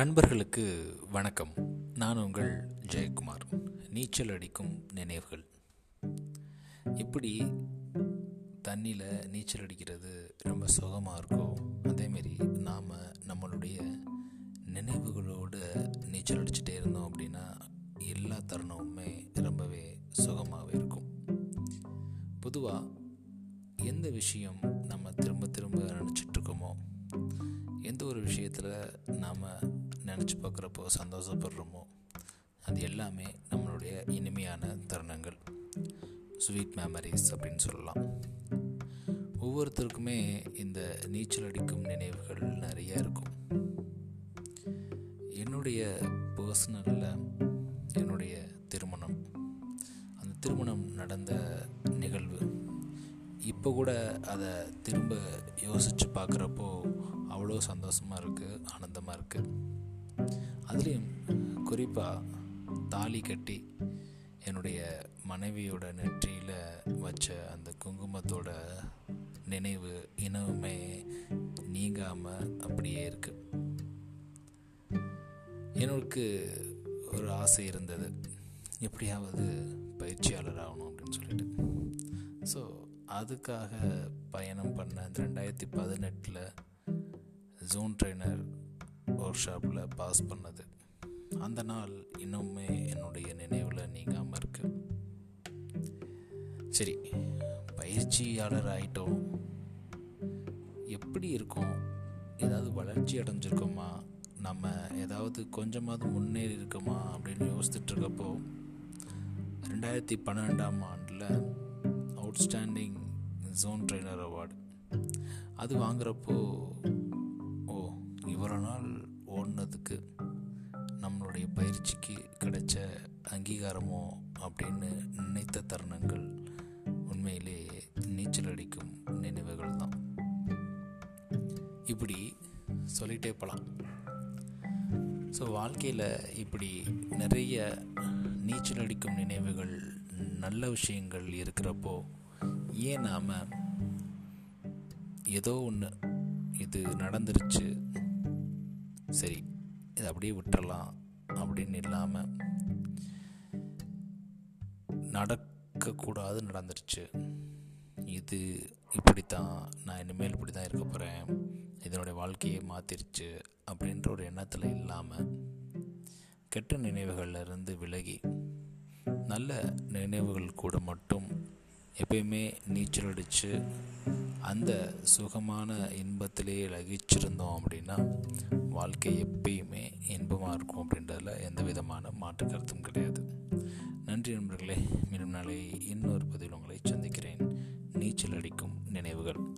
நண்பர்களுக்கு வணக்கம். நான் உங்கள் ஜெயக்குமார். நீச்சல் அடிக்கும் நினைவுகள். இப்படி தண்ணியில் நீச்சல் அடிக்கிறது ரொம்ப சுகமாக இருக்கோ அதேமாரி நாம் நம்மளுடைய நினைவுகளோடு நீச்சல் அடிச்சுட்டே இருந்தோம் அப்படின்னா எல்லா தருணமுமே ரொம்பவே சுகமாகவே இருக்கும். பொதுவாக எந்த விஷயம் நம்ம திரும்ப திரும்ப எந்த ஒரு விஷயத்தில் நாம் நினச்சி பார்க்குறப்போ சந்தோஷப்படுறோமோ அது எல்லாமே நம்மளுடைய இனிமையான தருணங்கள். ஸ்வீட் மெமரிஸ் அப்படின்னு சொல்லலாம். ஒவ்வொருத்தருக்குமே இந்த நீச்சல் அடிக்கும் நினைவுகள் நிறைய இருக்கும். என்னுடைய பர்சனலில் என்னுடைய திருமணம். அந்த திருமணம் நடந்த நிகழ்வு. இப்போ கூட அதை திரும்ப யோசித்து பார்க்குறப்போ அவ்வளோ சந்தோஷமாக இருக்குது ஆனந்தமாக இருக்குது அதுலேயும் குறிப்பாக தாலி கட்டி என்னுடைய மனைவியோட நெற்றியில் வச்ச அந்த குங்குமத்தோட நினைவு இனவுமே நீங்காமல் அப்படியே இருக்கு. எனக்கு ஒரு ஆசை இருந்தது. எப்படியாவது பயிற்சியாளர் ஆகணும் அப்படின்னு சொல்லிட்டு. ஸோ அதுக்காக பயணம் பண்ண அந்த ரெண்டாயிரத்தி பதினெட்டில் ஜூன் ட்ரெயினர் ஒர்க் ஷாப்பில் பாஸ் பண்ணது. அந்த நாள் இன்னுமே என்னுடைய நினைவில் நீங்காமல் இருக்கு. சரி பயிற்சியாளர் ஆகிட்டோம் எப்படி இருக்கும்? ஏதாவது வளர்ச்சி அடைஞ்சிருக்கோமா? நம்ம ஏதாவது கொஞ்சமாவது முன்னேறி இருக்கோமா? அப்படின்னு யோசிச்சுட்டு இருக்கப்போ ரெண்டாயிரத்தி பன்னெண்டாம் ஆண்டில் அவுட்ஸ்டாண்டிங் ஜோன் ட்ரெயினர் அவார்டு அது வாங்குறப்போ இவ்வளோ நாள் ஓடினதுக்கு நம்மளுடைய பயிற்சிக்கு கிடைச்ச அங்கீகாரமோ அப்படின்னு நினைத்த தருணங்கள் உண்மையிலே நீச்சல் அடிக்கும் நினைவுகள் தான். இப்படி சொல்லிட்டே போகலாம் ஸோ வாழ்க்கையில் இப்படி நிறைய நீச்சல் அடிக்கும் நினைவுகள் நல்ல விஷயங்கள் இருக்கிறப்போ ஏன் நாம் ஏதோ ஒன்று இது நடந்துருச்சு சரி இதை அப்படியே விட்டுறலாம் அப்படின்னு இல்லாமல் நடக்கக்கூடாது நடந்துருச்சு. இது இப்படித்தான் நான் இனிமேல் இப்படி தான் இருக்க போகிறேன் இதனுடைய வாழ்க்கையை மாற்றிருச்சு அப்படின்ற ஒரு எண்ணத்தில் இல்லாமல் கெட்ட நினைவுகளில் இருந்து விலகி நல்ல நினைவுகள் கூட மட்டும் எப்பயுமே நீச்சல் அடித்து அந்த சுகமான இன்பத்திலேயே லகிச்சிருந்தோம் அப்படின்னா வாழ்க்கை எப்பயுமே இன்பமாக இருக்கும் அப்படின்றதுல எந்த விதமான மாற்று கருத்தும் கிடையாது. நன்றி நண்பர்களே. மீண்டும் நாளை இன்னொரு பதிவில் உங்களை சந்திக்கிறேன். நீச்சல் அடிக்கும் நினைவுகள்.